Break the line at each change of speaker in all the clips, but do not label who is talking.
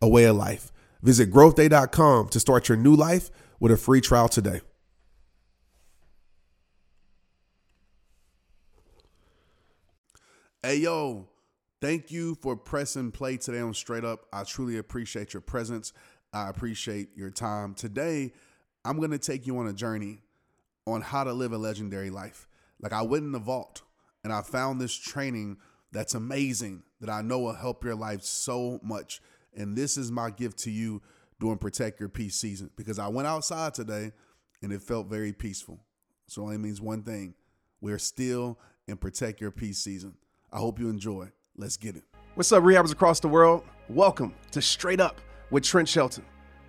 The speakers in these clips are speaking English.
a way of life. Visit growthday.com to start your new life with a free trial today. Hey, yo, thank you for pressing play today on Straight Up. I truly appreciate your presence. I appreciate your time. Today, I'm going to take you on a journey on how to live a legendary life. Like, I went in the vault and I found this training that's amazing that I know will help your life so much. And this is my gift to you during Protect Your Peace season because I went outside today and it felt very peaceful. So it only means one thing we're still in Protect Your Peace season. I hope you enjoy. Let's get it.
What's up, rehabbers across the world? Welcome to Straight Up with Trent Shelton.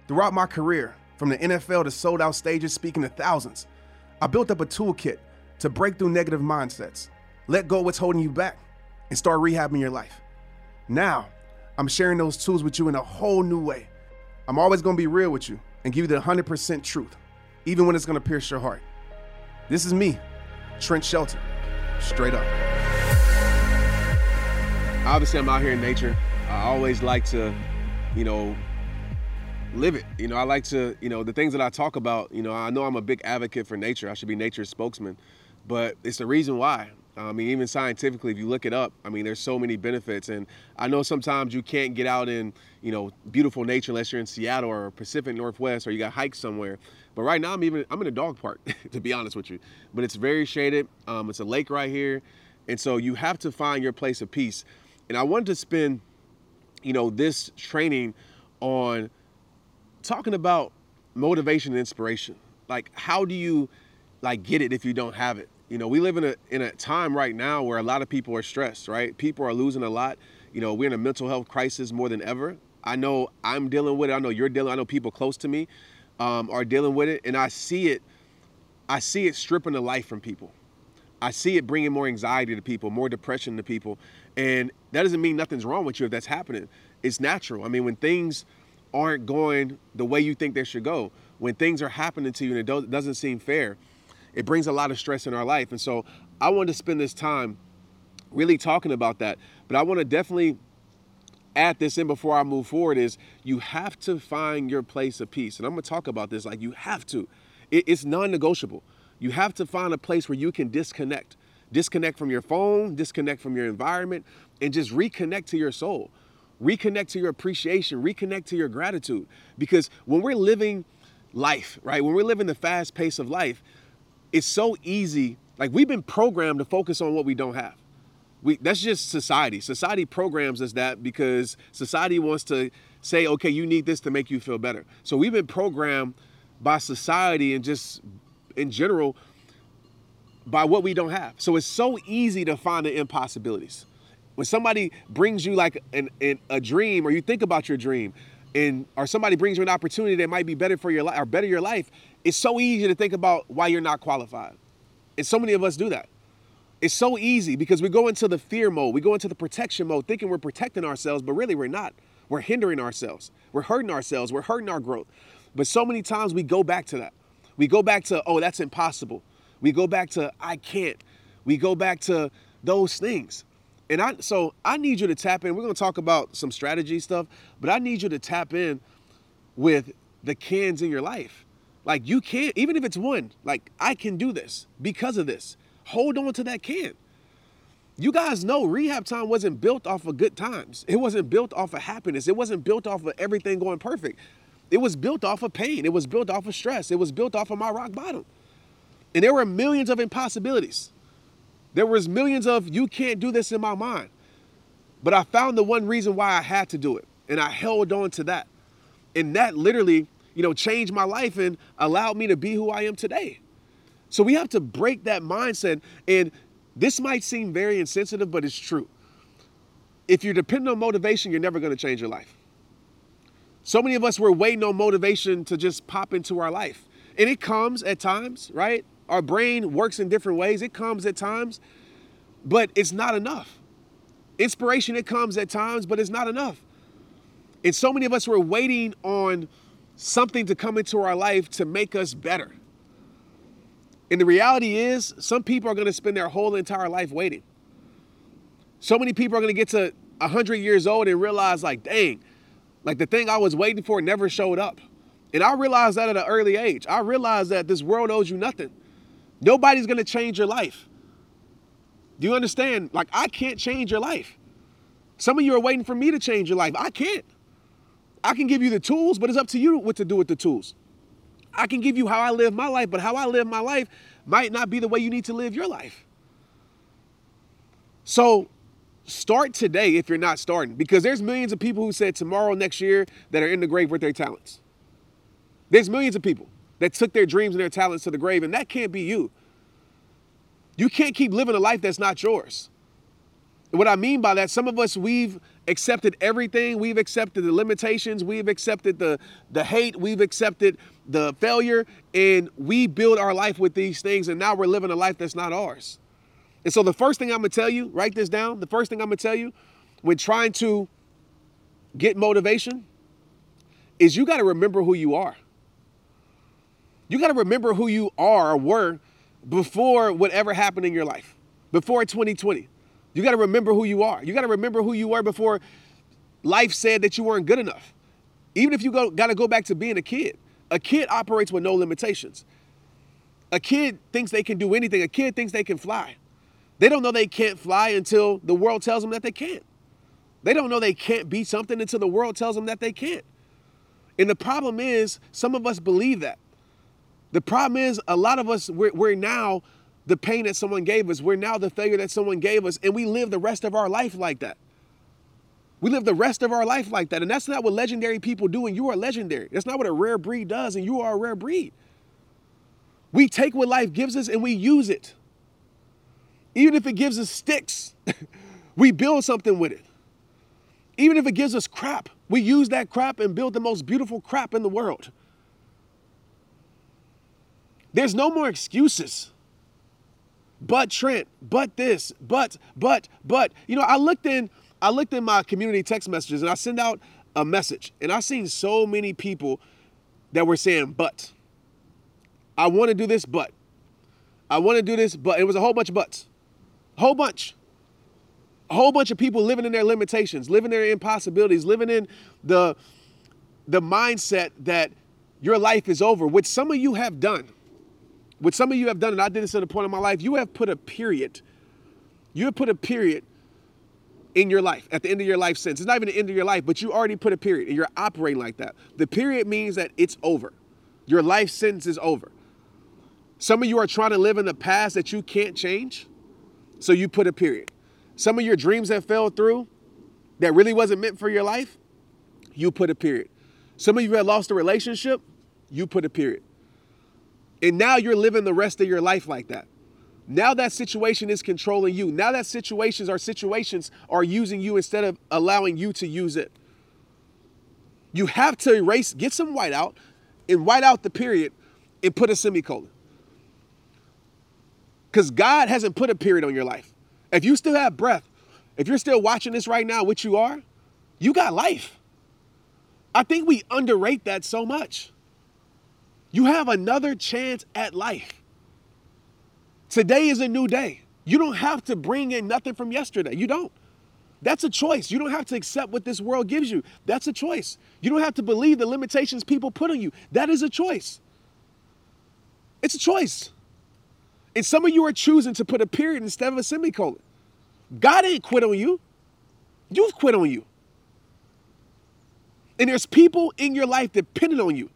Throughout my career, from the NFL to sold out stages speaking to thousands, I built up a toolkit to break through negative mindsets, let go what's holding you back, and start rehabbing your life. Now, I'm sharing those tools with you in a whole new way. I'm always gonna be real with you and give you the 100% truth, even when it's gonna pierce your heart. This is me, Trent Shelton, straight up. Obviously, I'm out here in nature. I always like to, you know, live it. You know, I like to, you know, the things that I talk about, you know, I know I'm a big advocate for nature. I should be nature's spokesman, but it's the reason why. I mean, even scientifically, if you look it up, I mean, there's so many benefits. And I know sometimes you can't get out in, you know, beautiful nature unless you're in Seattle or Pacific Northwest or you got hikes somewhere. But right now, I'm even I'm in a dog park, to be honest with you. But it's very shaded. Um, it's a lake right here, and so you have to find your place of peace. And I wanted to spend, you know, this training on talking about motivation and inspiration. Like, how do you like get it if you don't have it? You know, we live in a in a time right now where a lot of people are stressed, right? People are losing a lot. You know, we're in a mental health crisis more than ever. I know I'm dealing with it. I know you're dealing. I know people close to me um, are dealing with it, and I see it. I see it stripping the life from people. I see it bringing more anxiety to people, more depression to people, and that doesn't mean nothing's wrong with you if that's happening. It's natural. I mean, when things aren't going the way you think they should go, when things are happening to you and it doesn't seem fair, it brings a lot of stress in our life. And so I want to spend this time really talking about that. But I want to definitely add this in before I move forward is you have to find your place of peace. And I'm going to talk about this like you have to. it's non-negotiable. You have to find a place where you can disconnect. Disconnect from your phone, disconnect from your environment, and just reconnect to your soul. Reconnect to your appreciation, reconnect to your gratitude. Because when we're living life, right? When we're living the fast pace of life, it's so easy. Like we've been programmed to focus on what we don't have. We that's just society. Society programs us that because society wants to say, okay, you need this to make you feel better. So we've been programmed by society and just in general by what we don't have. So it's so easy to find the impossibilities. When somebody brings you like an, an, a dream or you think about your dream and or somebody brings you an opportunity that might be better for your life or better your life, it's so easy to think about why you're not qualified. And so many of us do that. It's so easy because we go into the fear mode, we go into the protection mode, thinking we're protecting ourselves, but really we're not. We're hindering ourselves, we're hurting ourselves, we're hurting our growth. But so many times we go back to that. We go back to, oh, that's impossible. We go back to, I can't. We go back to those things. And I so I need you to tap in. We're gonna talk about some strategy stuff, but I need you to tap in with the cans in your life. Like you can't, even if it's one, like I can do this because of this. Hold on to that can. You guys know rehab time wasn't built off of good times. It wasn't built off of happiness. It wasn't built off of everything going perfect. It was built off of pain. It was built off of stress. It was built off of my rock bottom. And there were millions of impossibilities. There was millions of you can't do this in my mind. But I found the one reason why I had to do it. And I held on to that. And that literally you know, changed my life and allowed me to be who I am today. So we have to break that mindset. And this might seem very insensitive, but it's true. If you're dependent on motivation, you're never going to change your life. So many of us were waiting on motivation to just pop into our life. And it comes at times, right? Our brain works in different ways. It comes at times, but it's not enough. Inspiration, it comes at times, but it's not enough. And so many of us were waiting on something to come into our life to make us better. And the reality is, some people are going to spend their whole entire life waiting. So many people are going to get to 100 years old and realize, like, dang, like the thing I was waiting for never showed up. And I realized that at an early age. I realized that this world owes you nothing. Nobody's going to change your life. Do you understand? Like, I can't change your life. Some of you are waiting for me to change your life. I can't. I can give you the tools, but it's up to you what to do with the tools. I can give you how I live my life, but how I live my life might not be the way you need to live your life. So start today if you're not starting, because there's millions of people who said tomorrow, next year, that are in the grave with their talents. There's millions of people that took their dreams and their talents to the grave, and that can't be you. You can't keep living a life that's not yours. And what I mean by that, some of us, we've accepted everything. We've accepted the limitations. We've accepted the, the hate. We've accepted the failure. And we build our life with these things. And now we're living a life that's not ours. And so the first thing I'm going to tell you, write this down. The first thing I'm going to tell you when trying to get motivation is you got to remember who you are. You got to remember who you are or were before whatever happened in your life, before 2020. You got to remember who you are. You got to remember who you were before life said that you weren't good enough. Even if you go, got to go back to being a kid. A kid operates with no limitations. A kid thinks they can do anything. A kid thinks they can fly. They don't know they can't fly until the world tells them that they can't. They don't know they can't be something until the world tells them that they can't. And the problem is, some of us believe that. The problem is, a lot of us, we're, we're now the pain that someone gave us. We're now the failure that someone gave us, and we live the rest of our life like that. We live the rest of our life like that. And that's not what legendary people do, and you are legendary. That's not what a rare breed does, and you are a rare breed. We take what life gives us and we use it. Even if it gives us sticks, we build something with it. Even if it gives us crap, we use that crap and build the most beautiful crap in the world. There's no more excuses. But Trent, but this, but, but, but. You know, I looked in, I looked in my community text messages and I send out a message and I seen so many people that were saying, but. I want to do this, but. I want to do this, but it was a whole bunch of buts. A whole bunch. A whole bunch of people living in their limitations, living their impossibilities, living in the the mindset that your life is over, which some of you have done what some of you have done, and I did this at a point in my life, you have put a period. You have put a period in your life, at the end of your life sentence. It's not even the end of your life, but you already put a period and you're operating like that. The period means that it's over. Your life sentence is over. Some of you are trying to live in the past that you can't change, so you put a period. Some of your dreams that fell through that really wasn't meant for your life, you put a period. Some of you had lost a relationship, you put a period. And now you're living the rest of your life like that. Now that situation is controlling you. Now that situations or situations are using you instead of allowing you to use it. You have to erase, get some white out, and white out the period and put a semicolon. Because God hasn't put a period on your life. If you still have breath, if you're still watching this right now, which you are, you got life. I think we underrate that so much. You have another chance at life. Today is a new day. You don't have to bring in nothing from yesterday. You don't. That's a choice. You don't have to accept what this world gives you. That's a choice. You don't have to believe the limitations people put on you. That is a choice. It's a choice. And some of you are choosing to put a period instead of a semicolon. God ain't quit on you. You've quit on you. And there's people in your life dependent on you.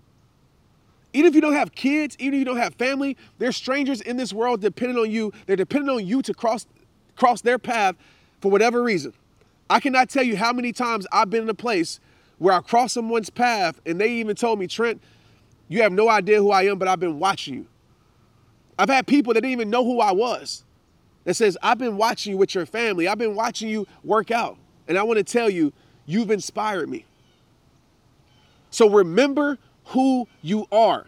Even if you don't have kids, even if you don't have family, there's strangers in this world depending on you. They're dependent on you to cross cross their path for whatever reason. I cannot tell you how many times I've been in a place where I crossed someone's path and they even told me, Trent, you have no idea who I am, but I've been watching you. I've had people that didn't even know who I was that says, I've been watching you with your family. I've been watching you work out. And I want to tell you, you've inspired me. So remember who you are.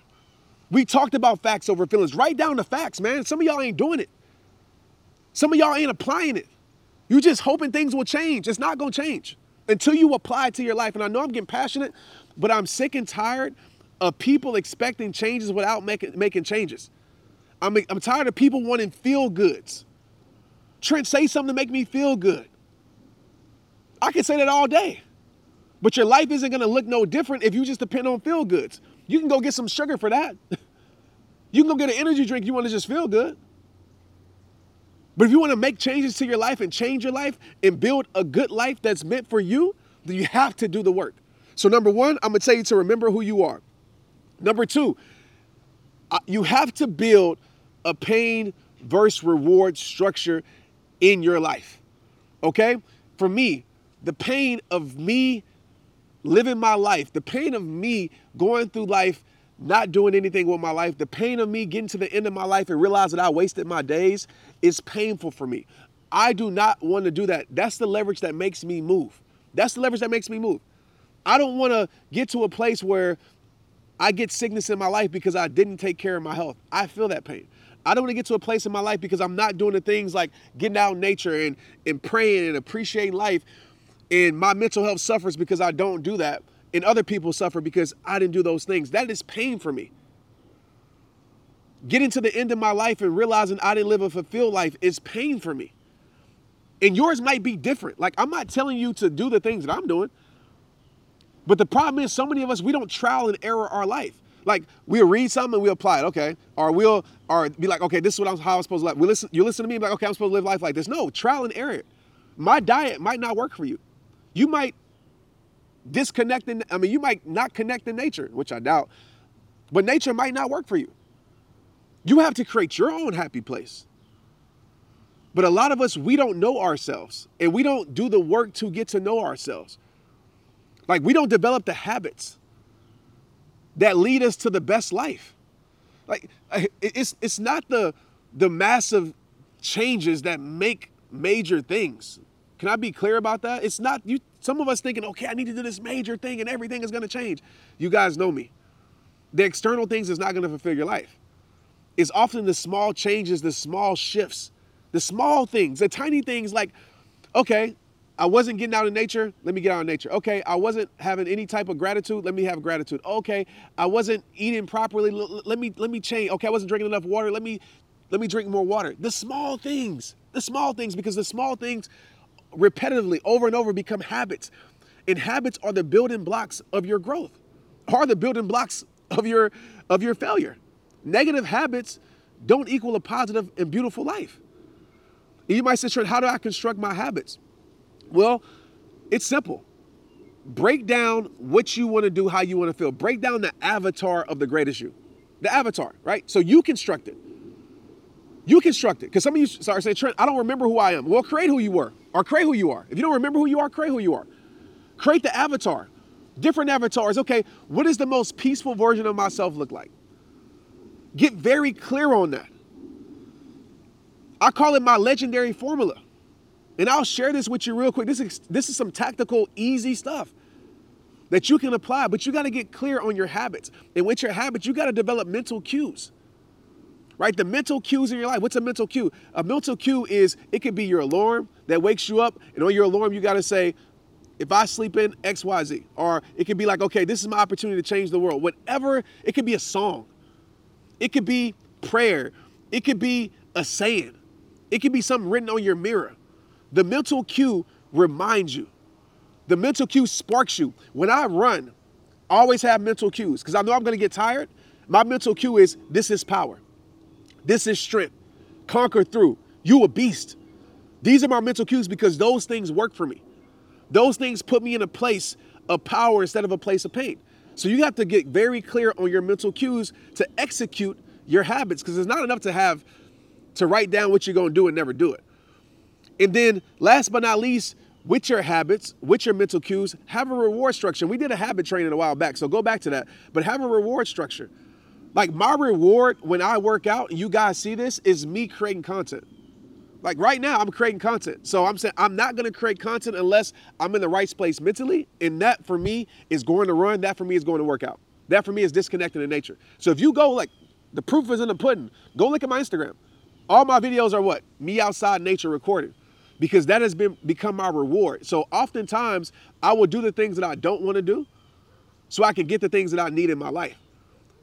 We talked about facts over feelings. Write down the facts, man. Some of y'all ain't doing it. Some of y'all ain't applying it. You just hoping things will change. It's not gonna change until you apply it to your life. And I know I'm getting passionate, but I'm sick and tired of people expecting changes without making making changes. I'm, I'm tired of people wanting feel goods. Trent, say something to make me feel good. I can say that all day. But your life isn't gonna look no different if you just depend on feel goods. You can go get some sugar for that. you can go get an energy drink you wanna just feel good. But if you wanna make changes to your life and change your life and build a good life that's meant for you, then you have to do the work. So, number one, I'm gonna tell you to remember who you are. Number two, uh, you have to build a pain versus reward structure in your life. Okay? For me, the pain of me living my life, the pain of me going through life, not doing anything with my life, the pain of me getting to the end of my life and realize that I wasted my days is painful for me. I do not want to do that. That's the leverage that makes me move. That's the leverage that makes me move. I don't want to get to a place where I get sickness in my life because I didn't take care of my health. I feel that pain. I don't want to get to a place in my life because I'm not doing the things like getting out in nature and, and praying and appreciating life. And my mental health suffers because I don't do that. And other people suffer because I didn't do those things. That is pain for me. Getting to the end of my life and realizing I didn't live a fulfilled life is pain for me. And yours might be different. Like, I'm not telling you to do the things that I'm doing. But the problem is, so many of us, we don't trial and error our life. Like we'll read something and we apply it, okay? Or we'll or be like, okay, this is what I'm how I'm supposed to live. We listen, you listen to me, like, okay, I'm supposed to live life like this. No, trial and error. My diet might not work for you. You might disconnect in, I mean, you might not connect in nature, which I doubt, but nature might not work for you. You have to create your own happy place. But a lot of us, we don't know ourselves and we don't do the work to get to know ourselves. Like we don't develop the habits that lead us to the best life. Like it's it's not the the massive changes that make major things. Can I be clear about that? It's not you some of us thinking, "Okay, I need to do this major thing and everything is going to change." You guys know me. The external things is not going to fulfill your life. It's often the small changes, the small shifts, the small things, the tiny things like, okay, I wasn't getting out in nature. Let me get out in nature. Okay. I wasn't having any type of gratitude. Let me have gratitude. Okay. I wasn't eating properly. let me let me change. Okay. I wasn't drinking enough water. Let me let me drink more water. The small things. The small things because the small things repetitively over and over become habits. And habits are the building blocks of your growth. Are the building blocks of your of your failure. Negative habits don't equal a positive and beautiful life. You might say, Trent, how do I construct my habits? Well, it's simple. Break down what you want to do, how you want to feel. Break down the avatar of the greatest you. The avatar, right? So you construct it. You construct it. Because some of you sorry saying, Trent, I don't remember who I am. Well, create who you were or create who you are. If you don't remember who you are, create who you are. Create the avatar. Different avatars. Okay, what does the most peaceful version of myself look like? Get very clear on that. I call it my legendary formula. And I'll share this with you real quick. This is this is some tactical, easy stuff that you can apply, but you got to get clear on your habits. And with your habits, you got to develop mental cues. Right? The mental cues in your life. What's a mental cue? A mental cue is it could be your alarm that wakes you up, and on your alarm, you got to say, if I sleep in XYZ. Or it could be like, okay, this is my opportunity to change the world. Whatever, it could be a song. It could be prayer. It could be a saying. It could be something written on your mirror. The mental cue reminds you. The mental cue sparks you. When I run, I always have mental cues because I know I'm going to get tired. My mental cue is this is power. This is strength. Conquer through. You a beast. These are my mental cues because those things work for me. Those things put me in a place of power instead of a place of pain. So you have to get very clear on your mental cues to execute your habits because it's not enough to have to write down what you're going to do and never do it. And then last but not least, with your habits, with your mental cues, have a reward structure. We did a habit training a while back, so go back to that. But have a reward structure. Like my reward when I work out, you guys see this, is me creating content. Like right now, I'm creating content. So I'm saying I'm not gonna create content unless I'm in the right place mentally. And that for me is going to run. That for me is going to work out. That for me is disconnected in nature. So if you go like the proof is in the pudding, go look at my Instagram. All my videos are what? Me outside nature recorded. Because that has been become my reward. So oftentimes I will do the things that I don't want to do so I can get the things that I need in my life.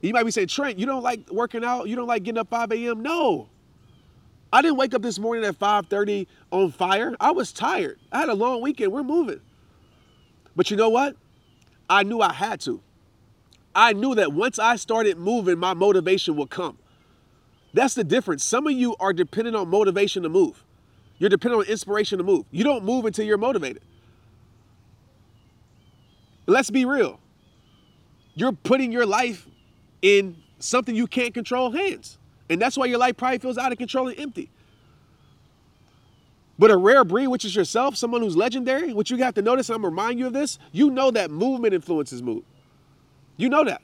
You might be saying, Trent, you don't like working out? You don't like getting up 5 a.m.? No. I didn't wake up this morning at 5:30 on fire. I was tired. I had a long weekend. We're moving. But you know what? I knew I had to. I knew that once I started moving, my motivation would come. That's the difference. Some of you are dependent on motivation to move. You're dependent on inspiration to move. You don't move until you're motivated. Let's be real. You're putting your life in something you can't control hands. And that's why your life probably feels out of control and empty. But a rare breed, which is yourself, someone who's legendary, which you have to notice, I'm remind you of this, you know that movement influences mood. You know that.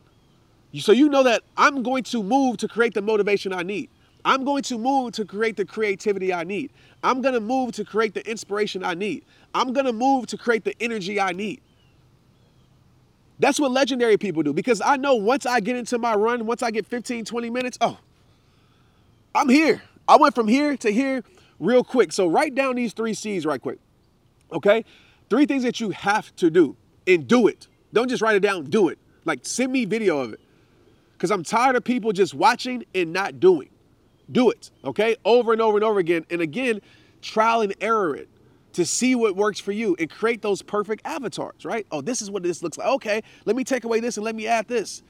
So you know that I'm going to move to create the motivation I need. I'm going to move to create the creativity I need. I'm going to move to create the inspiration I need. I'm going to move to create the energy I need. That's what legendary people do because I know once I get into my run, once I get 15, 20 minutes, oh, I'm here. I went from here to here real quick. So write down these three C's right quick. Okay? Three things that you have to do and do it. Don't just write it down, do it. Like send me video of it. Because I'm tired of people just watching and not doing. Do it, okay? Over and over and over again. And again, trial and error it to see what works for you and create those perfect avatars, right? Oh, this is what this looks like. Okay, let me take away this and let me add this.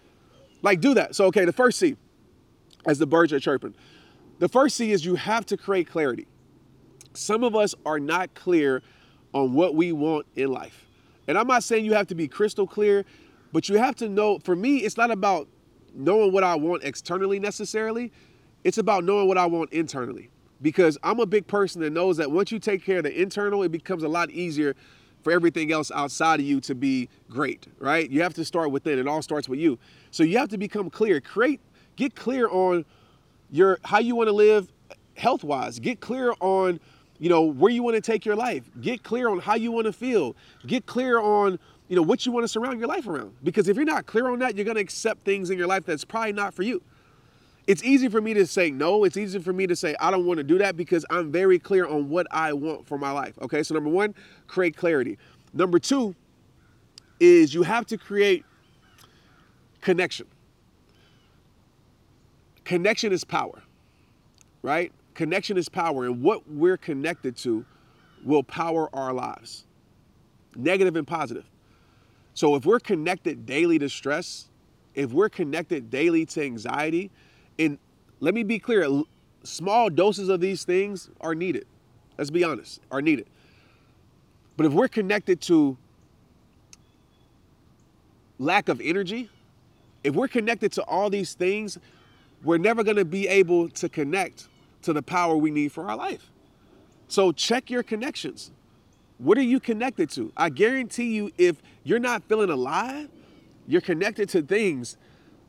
Like, do that. So, okay, the first C, as the birds are chirping, the first C is you have to create clarity. Some of us are not clear on what we want in life. And I'm not saying you have to be crystal clear, but you have to know, for me, it's not about knowing what I want externally necessarily. It's about knowing what I want internally. Because I'm a big person that knows that once you take care of the internal, it becomes a lot easier for everything else outside of you to be great, right? You have to start within. It all starts with you. So you have to become clear. Create, get clear on your how you want to live health wise. Get clear on, you know, where you want to take your life. Get clear on how you want to feel. Get clear on, you know, what you want to surround your life around. Because if you're not clear on that, you're going to accept things in your life that's probably not for you. It's easy for me to say no. It's easy for me to say I don't want to do that because I'm very clear on what I want for my life. Okay, so number one, create clarity. Number two is you have to create connection. Connection is power, right? Connection is power, and what we're connected to will power our lives, negative and positive. So if we're connected daily to stress, if we're connected daily to anxiety, and let me be clear, small doses of these things are needed. Let's be honest, are needed. But if we're connected to lack of energy, if we're connected to all these things, we're never going to be able to connect to the power we need for our life. So check your connections. What are you connected to? I guarantee you, if you're not feeling alive, you're connected to things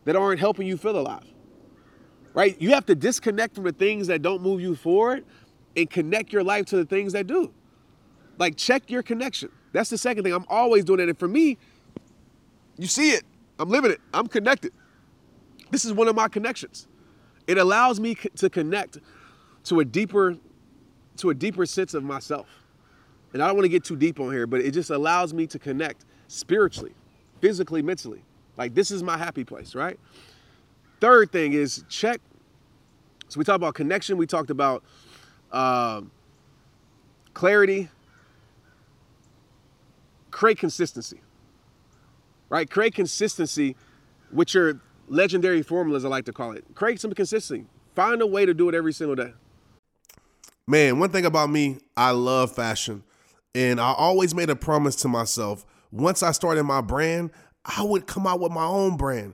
that aren't helping you feel alive. Right? You have to disconnect from the things that don't move you forward and connect your life to the things that do. Like, check your connection. That's the second thing. I'm always doing that. And for me, you see it. I'm living it. I'm connected. This is one of my connections. It allows me to connect to a deeper to a deeper sense of myself. And I don't want to get too deep on here, but it just allows me to connect spiritually, physically, mentally. Like this is my happy place, right? Third thing is check. So we talked about connection. We talked about um, clarity. Create consistency, right? Create consistency with your legendary formulas, I like to call it. Create some consistency. Find a way to do it every single day.
Man, one thing about me, I love fashion. And I always made a promise to myself once I started my brand, I would come out with my own brand.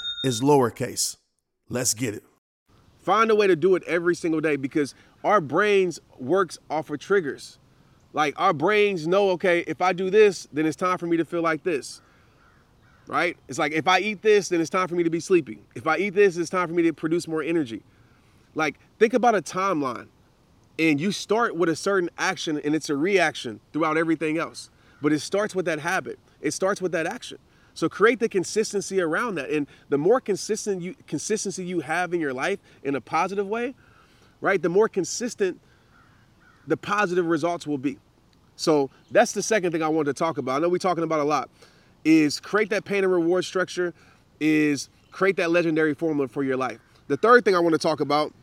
is lowercase. Let's get it.
Find a way to do it every single day because our brains works off of triggers. Like our brains know, okay, if I do this, then it's time for me to feel like this. Right? It's like if I eat this, then it's time for me to be sleepy. If I eat this, it's time for me to produce more energy. Like think about a timeline. And you start with a certain action and it's a reaction throughout everything else. But it starts with that habit. It starts with that action. So create the consistency around that. And the more consistent you consistency you have in your life in a positive way, right? The more consistent the positive results will be. So that's the second thing I wanted to talk about. I know we're talking about a lot. Is create that pain and reward structure, is create that legendary formula for your life. The third thing I want to talk about,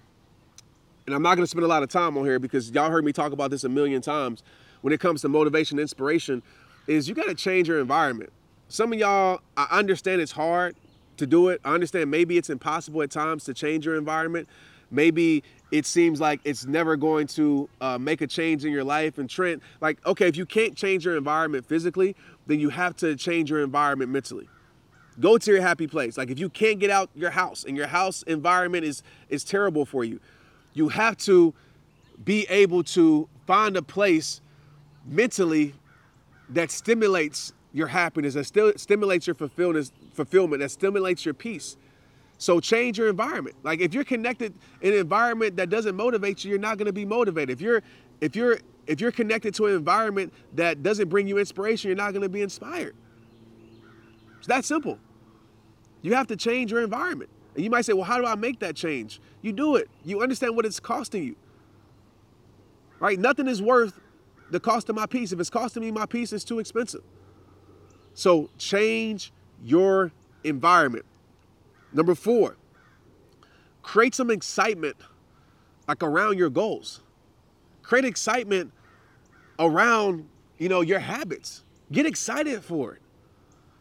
and I'm not going to spend a lot of time on here because y'all heard me talk about this a million times when it comes to motivation, inspiration, is you got to change your environment. Some of y'all, I understand it's hard to do it. I understand maybe it's impossible at times to change your environment. Maybe it seems like it's never going to uh, make a change in your life. And Trent, like, okay, if you can't change your environment physically, then you have to change your environment mentally. Go to your happy place. Like, if you can't get out your house and your house environment is is terrible for you, you have to be able to find a place mentally that stimulates your happiness, that still stimulates your fulfillment, fulfillment, that stimulates your peace. So change your environment. Like if you're connected in an environment that doesn't motivate you, you're not going to be motivated. If you're if you're if you're connected to an environment that doesn't bring you inspiration, you're not going to be inspired. It's that simple. You have to change your environment. And you might say, "Well, how do I make that change?" You do it. You understand what it's costing you. Right? Nothing is worth the cost of my peace. If it's costing me my peace, it's too expensive. So change your environment. Number four, create some excitement like around your goals. Create excitement around, you know, your habits. Get excited for it.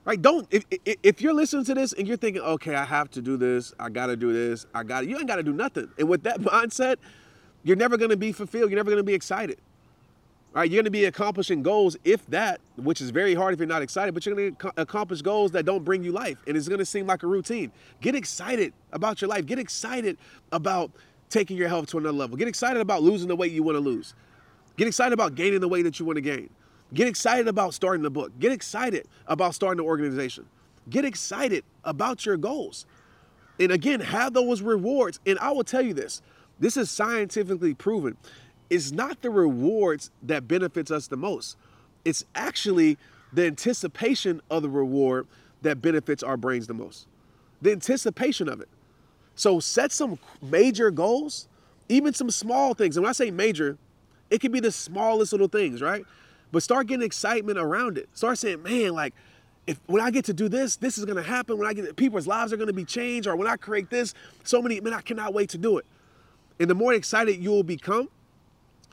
Right? Don't if if you're listening to this and you're thinking, okay, I have to do this, I gotta do this, I got to you ain't gotta do nothing. And with that mindset, you're never gonna be fulfilled, you're never gonna be excited. Right, you're going to be accomplishing goals, if that, which is very hard if you're not excited, but you're going to accomplish goals that don't bring you life. And it's going to seem like a routine. Get excited about your life. Get excited about taking your health to another level. Get excited about losing the weight you want to lose. Get excited about gaining the weight that you want to gain. Get excited about starting the book. Get excited about starting the organization. Get excited about your goals. And again, have those rewards. And I will tell you this this is scientifically proven it's not the rewards that benefits us the most. It's actually the anticipation of the reward that benefits our brains the most. The anticipation of it. So set some major goals, even some small things. And when I say major, it can be the smallest little things, right? But start getting excitement around it. Start saying, man, like, if when I get to do this, this is gonna happen. When I get people's lives are gonna be changed, or when I create this, so many, man, I cannot wait to do it. And the more excited you will become,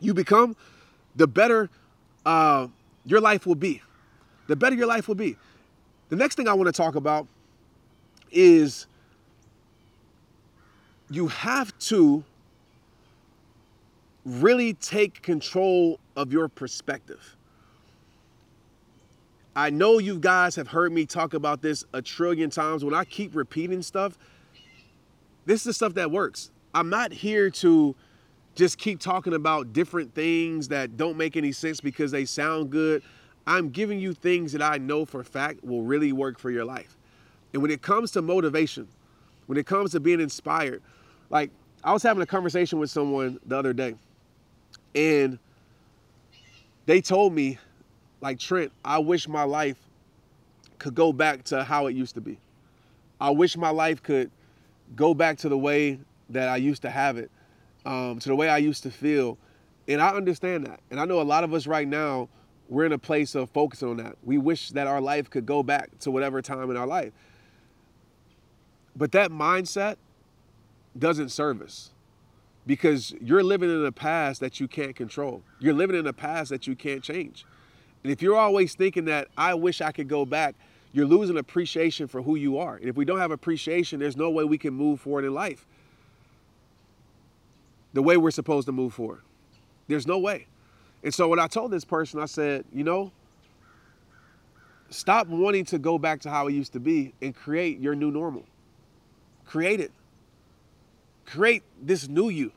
you become, the better uh, your life will be. The better your life will be. The next thing I want to talk about is you have to really take control of your perspective. I know you guys have heard me talk about this a trillion times. When I keep repeating stuff, this is the stuff that works. I'm not here to just keep talking about different things that don't make any sense because they sound good. I'm giving you things that I know for fact will really work for your life. And when it comes to motivation, when it comes to being inspired, like I was having a conversation with someone the other day, and they told me, like, Trent, I wish my life could go back to how it used to be. I wish my life could go back to the way that I used to have it, um, to the way I used to feel. And I understand that. And I know a lot of us right now, we're in a place of focusing on that. We wish that our life could go back to whatever time in our life. But that mindset doesn't serve us because you're living in a past that you can't control. You're living in a past that you can't change. And if you're always thinking that I wish I could go back, you're losing appreciation for who you are. And if we don't have appreciation, there's no way we can move forward in life the way we're supposed to move forward. There's no way. And so when I told this person, I said, you know, stop wanting to go back to how it used to be and create your new normal. Create it. Create this new you.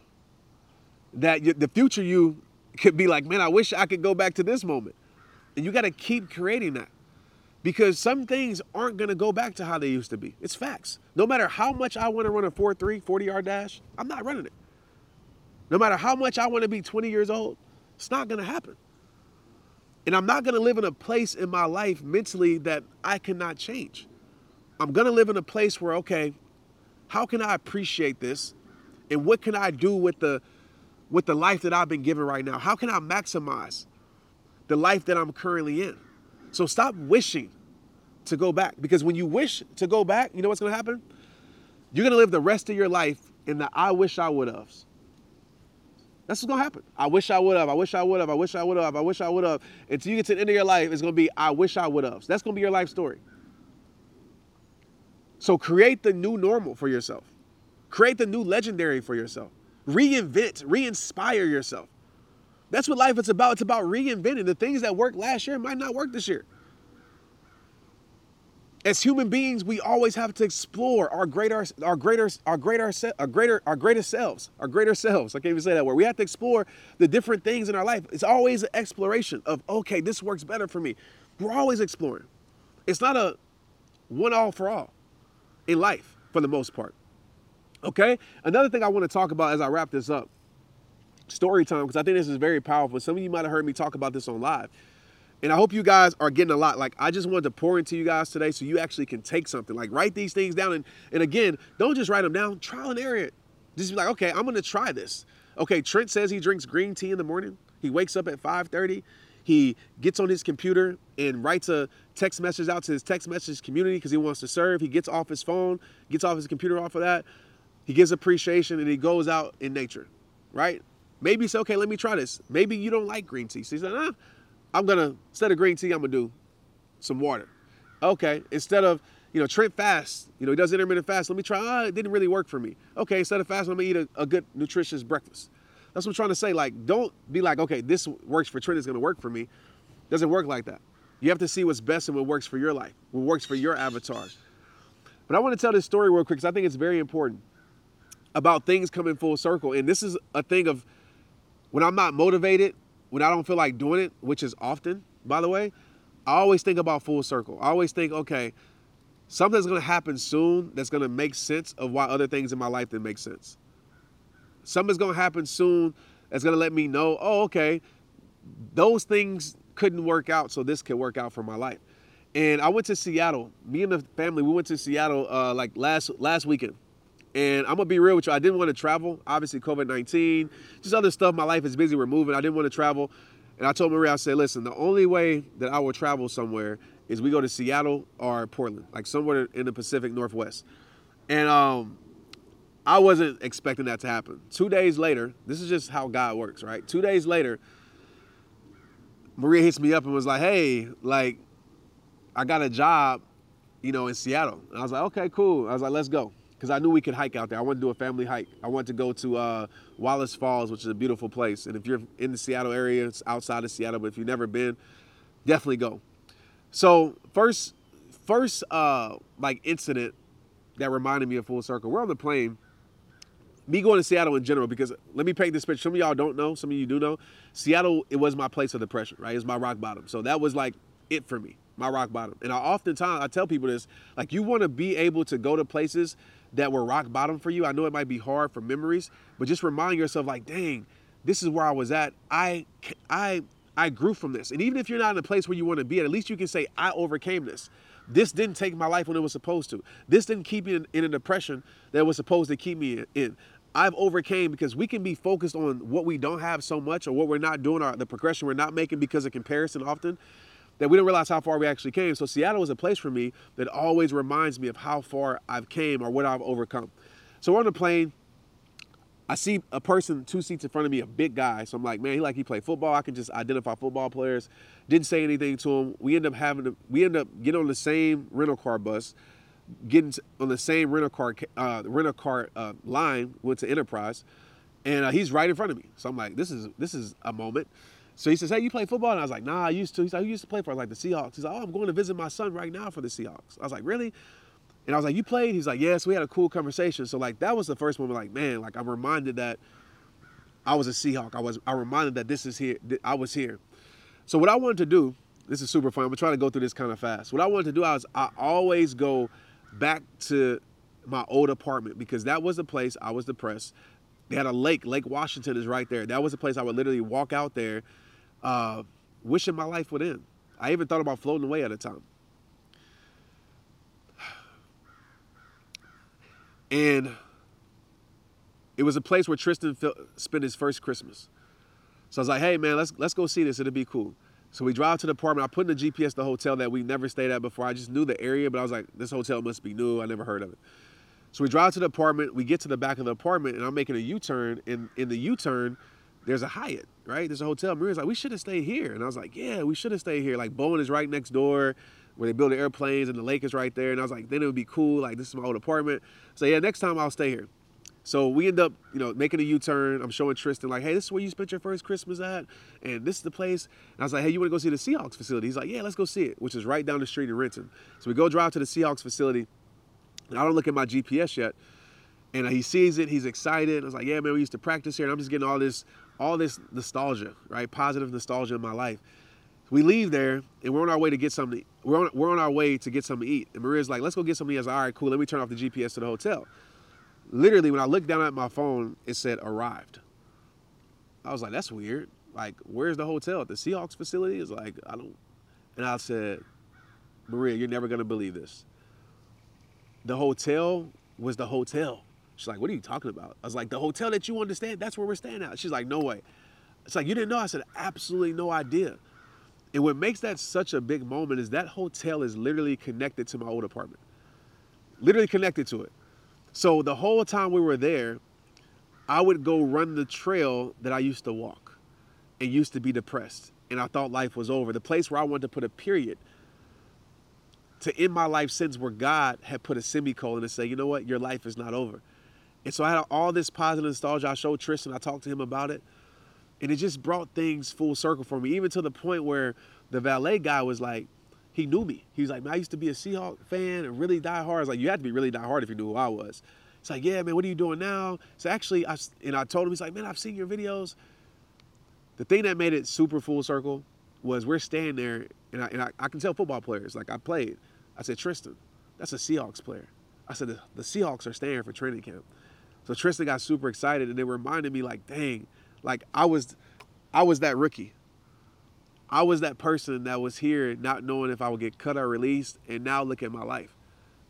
That the future you could be like, man, I wish I could go back to this moment. And you got to keep creating that because some things aren't going to go back to how they used to be. It's facts. No matter how much I want to run a 4 3, 40 yard dash, I'm not running it. No matter how much I want to be 20 years old, it's not going to happen. And I'm not going to live in a place in my life mentally that I cannot change. I'm going to live in a place where, okay, how can I appreciate this? And what can I do with the with the life that I've been given right now? How can I maximize the life that I'm currently in? So stop wishing to go back because when you wish to go back, you know what's going to happen? You're going to live the rest of your life in the I wish I would have. That's what's gonna happen. I wish I would have. I wish I would have. I wish I would have. I wish I would have. Until you get to the end of your life, it's gonna be I wish I would have. So that's gonna be your life story. So create the new normal for yourself. Create the new legendary for yourself. Reinvent, re-inspire yourself. That's what life is about. It's about reinventing. The things that worked last year might not work this year. As human beings, we always have to explore our greater, our greater, our greater, our greater, our greater selves, our greater selves. I can't even say that word. We have to explore the different things in our life. It's always an exploration of, okay, this works better for me. We're always exploring. It's not a one all for all in life for the most part. Okay? Another thing I want to talk about as I wrap this up story time, because I think this is very powerful. Some of you might have heard me talk about this on live. And I hope you guys are getting a lot. Like, I just wanted to pour into you guys today so you actually can take something. Like, write these things down. And, and again, don't just write them down, trial and error. Just be like, okay, I'm going to try this. Okay, Trent says he drinks green tea in the morning. He wakes up at 5:30. He gets on his computer and writes a text message out to his text message community because he wants to serve. He gets off his phone, gets off his computer off of that. He gives appreciation and he goes out in nature, right? Maybe it's okay, let me try this. Maybe you don't like green tea. So he said, ah, I'm gonna, instead of green tea, I'm gonna do some water. Okay, instead of, you know, Trent fast, you know, he does intermittent fast. Let me try, ah, it didn't really work for me. Okay, instead of fasting, I'm gonna eat a, a good, nutritious breakfast. That's what I'm trying to say. Like, don't be like, okay, this works for Trent, it's gonna work for me. Doesn't work like that. You have to see what's best and what works for your life, what works for your avatar. But I want to tell this story real quick because I think it's very important about things coming full circle. And this is a thing of when I'm not motivated, when I don't feel like doing it, which is often, by the way, I always think about full circle. I always think, okay, something's gonna happen soon that's gonna make sense of why other things in my life didn't make sense. Something's gonna happen soon that's gonna let me know, oh, okay, those things couldn't work out, so this could work out for my life. And I went to Seattle. Me and the family, we went to Seattle uh, like last last weekend, And I'm gonna be real with you. I didn't want to travel. Obviously, COVID 19, just other stuff. My life is busy. We're moving. I didn't want to travel. And I told Maria, I said, listen, the only way that I will travel somewhere is we go to Seattle or Portland, like somewhere in the Pacific Northwest. And um, I wasn't expecting that to happen. Two days later, this is just how God works, right? Two days later, Maria hits me up and was like, hey, like, I got a job, you know, in Seattle. And I was like, okay, cool. I was like, let's go. Because I knew we could hike out there. I wanted to do a family hike. I wanted to go to uh, Wallace Falls, which is a beautiful place. And if you're in the Seattle area, it's outside of Seattle, but if you've never been, definitely go. So first, first uh, like incident that reminded me of Full Circle. We're on the plane. Me going to Seattle in general, because let me paint this picture. Some of y'all don't know, some of you do know. Seattle, it was my place of depression, right? It's my rock bottom. So that was like it for me, my rock bottom. And I oftentimes I tell people this, like you want to be able to go to places that were rock bottom for you. I know it might be hard for memories, but just remind yourself, like, dang, this is where I was at. I I I grew from this. And even if you're not in a place where you want to be at, least you can say, I overcame this. This didn't take my life when it was supposed to. This didn't keep me in, in a depression that was supposed to keep me in. I've overcame because we can be focused on what we don't have so much or what we're not doing or the progression we're not making because of comparison often that we don't realize how far we actually came. So Seattle is a place for me that always reminds me of how far I've came or what I've overcome. So we're on the plane. I see a person two seats in front of me, a big guy. So I'm like, man, he like he played football. I can just identify football players. Didn't say anything to him. We end up having to, we end up getting on the same rental car bus, getting on the same rental car uh, rental car uh, line. Went to Enterprise, and uh, he's right in front of me. So I'm like, this is this is a moment. So he says, "Hey, you play football?" And I was like, "Nah, I used to." He's like, "Who used to play for?" like the Seahawks. He's like, "Oh, I'm going to visit my son right now for the Seahawks." I was like, "Really?" And I was like, "You played?" He's like, "Yes." Yeah. So we had a cool conversation. So like that was the first moment. Like, man, like I'm reminded that I was a Seahawk. I was. I reminded that this is here. I was here. So what I wanted to do. This is super fun. I'm gonna try to go through this kind of fast. What I wanted to do, I was I always go back to my old apartment because that was the place I was depressed. They had a lake. Lake Washington is right there. That was the place I would literally walk out there uh, wishing my life would end. I even thought about floating away at a time. And it was a place where Tristan spent his first Christmas. So I was like, hey man, let's let's go see this. It'll be cool. So we drive to the apartment. I put in the GPS the hotel that we never stayed at before. I just knew the area, but I was like, this hotel must be new. I never heard of it. So we drive to the apartment. We get to the back of the apartment, and I'm making a U-turn. And in the U-turn, there's a Hyatt, right? There's a hotel. Maria's like, we should have stayed here. And I was like, yeah, we should have stayed here. Like Boeing is right next door where they build the airplanes and the lake is right there. And I was like, then it would be cool. Like this is my old apartment. So yeah, next time I'll stay here. So we end up, you know, making a U-turn. I'm showing Tristan like, hey, this is where you spent your first Christmas at, and this is the place. And I was like, hey, you want to go see the Seahawks facility? He's like, yeah, let's go see it, which is right down the street in Renton. So we go drive to the Seahawks facility. And I don't look at my GPS yet, and he sees it. He's excited. I was like, yeah, man, we used to practice here, and I'm just getting all this all this nostalgia, right? Positive nostalgia in my life. We leave there and we're on our way to get something. We're on, we're on our way to get something to eat. And Maria's like, let's go get something to. I was like, all right, cool. Let me turn off the GPS to the hotel. Literally, when I looked down at my phone, it said arrived. I was like, that's weird. Like, where's the hotel? At the Seahawks facility? Is like, I don't. And I said, Maria, you're never going to believe this. The hotel was the hotel. She's like, what are you talking about? I was like, the hotel that you understand, that's where we're staying at. She's like, no way. It's like, you didn't know? I said, absolutely no idea. And what makes that such a big moment is that hotel is literally connected to my old apartment. Literally connected to it. So the whole time we were there, I would go run the trail that I used to walk and used to be depressed. And I thought life was over. The place where I wanted to put a period to end my life since where God had put a semicolon and say, you know what, your life is not over. And so I had all this positive nostalgia. I showed Tristan, I talked to him about it. And it just brought things full circle for me, even to the point where the valet guy was like, he knew me. He was like, man, I used to be a Seahawk fan and really die hard. I was like, you had to be really die hard if you knew who I was. It's like, yeah, man, what are you doing now? So actually, I, and I told him, he's like, man, I've seen your videos. The thing that made it super full circle was we're staying there, and I, and I, I can tell football players, like I played. I said, Tristan, that's a Seahawks player. I said, the, the Seahawks are staying for training camp. So Tristan got super excited, and it reminded me like, dang, like I was, I was that rookie. I was that person that was here not knowing if I would get cut or released, and now look at my life.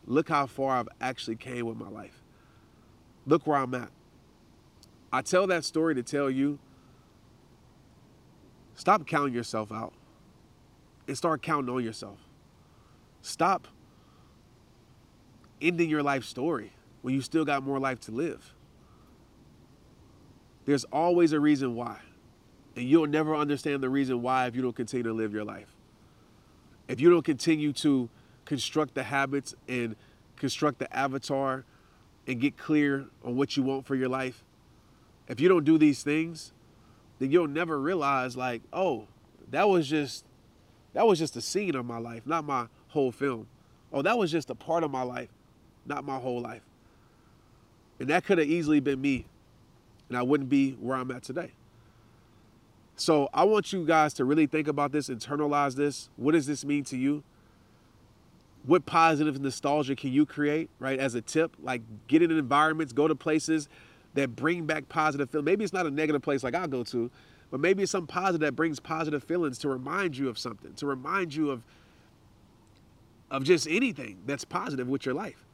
Look how far I've actually came with my life.
look where I'm at. I tell that story to tell you stop counting yourself out and start counting on yourself. Stop ending your life story when you still got more life to live. There's always a reason why. And you'll never understand the reason why if you don't continue to live your life. If you don't continue to construct the habits and construct the avatar and get clear on what you want for your life, if you don't do these things, then you'll never realize like, oh, that was just that was just a scene of my life, not my whole film. Oh, that was just a part of my life, not my whole life. And that could have easily been me, and I wouldn't be where I'm at today. So I want you guys to really think about this, internalize this. What does this mean to you? What positive nostalgia can you create, right? As a tip, like get in environments, go to places that bring back positive feelings. Maybe it's not a negative place like I'll go to, but maybe it's some positive that brings positive feelings to remind you of something, to remind you of of just anything that's positive with your life.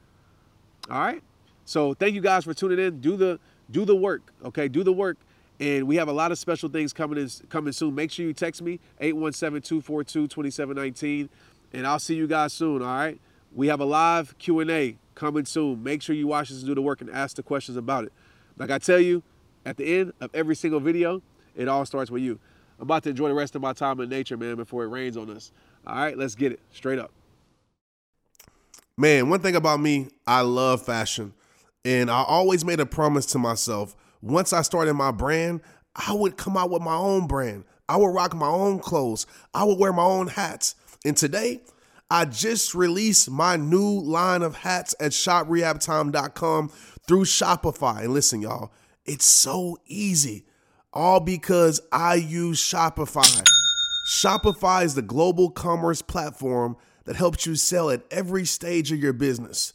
All right? So thank you guys for tuning in. Do the do the work, okay? Do the work. And we have a lot of special things coming in coming soon. Make sure you text me 817-242-2719 and I'll see you guys soon, all right? We have a live Q&A coming soon. Make sure you watch this and do the work and ask the questions about it. Like I tell you, at the end of every single video, it all starts with you. I'm about to enjoy the rest of my time in nature, man, before it rains on us. All right, let's get it. Straight up.
Man, one thing about me, I love fashion. And I always made a promise to myself once I started my brand, I would come out with my own brand. I would rock my own clothes. I would wear my own hats. And today, I just released my new line of hats at shoprehabtime.com through Shopify. And listen, y'all, it's so easy, all because I use Shopify. Shopify is the global commerce platform that helps you sell at every stage of your business.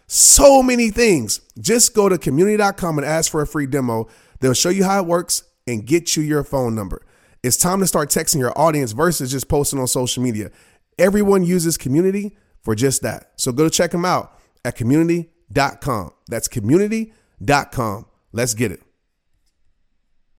so many things. Just go to community.com and ask for a free demo. They'll show you how it works and get you your phone number. It's time to start texting your audience versus just posting on social media. Everyone uses community for just that. So go to check them out at community.com. That's community.com. Let's get it.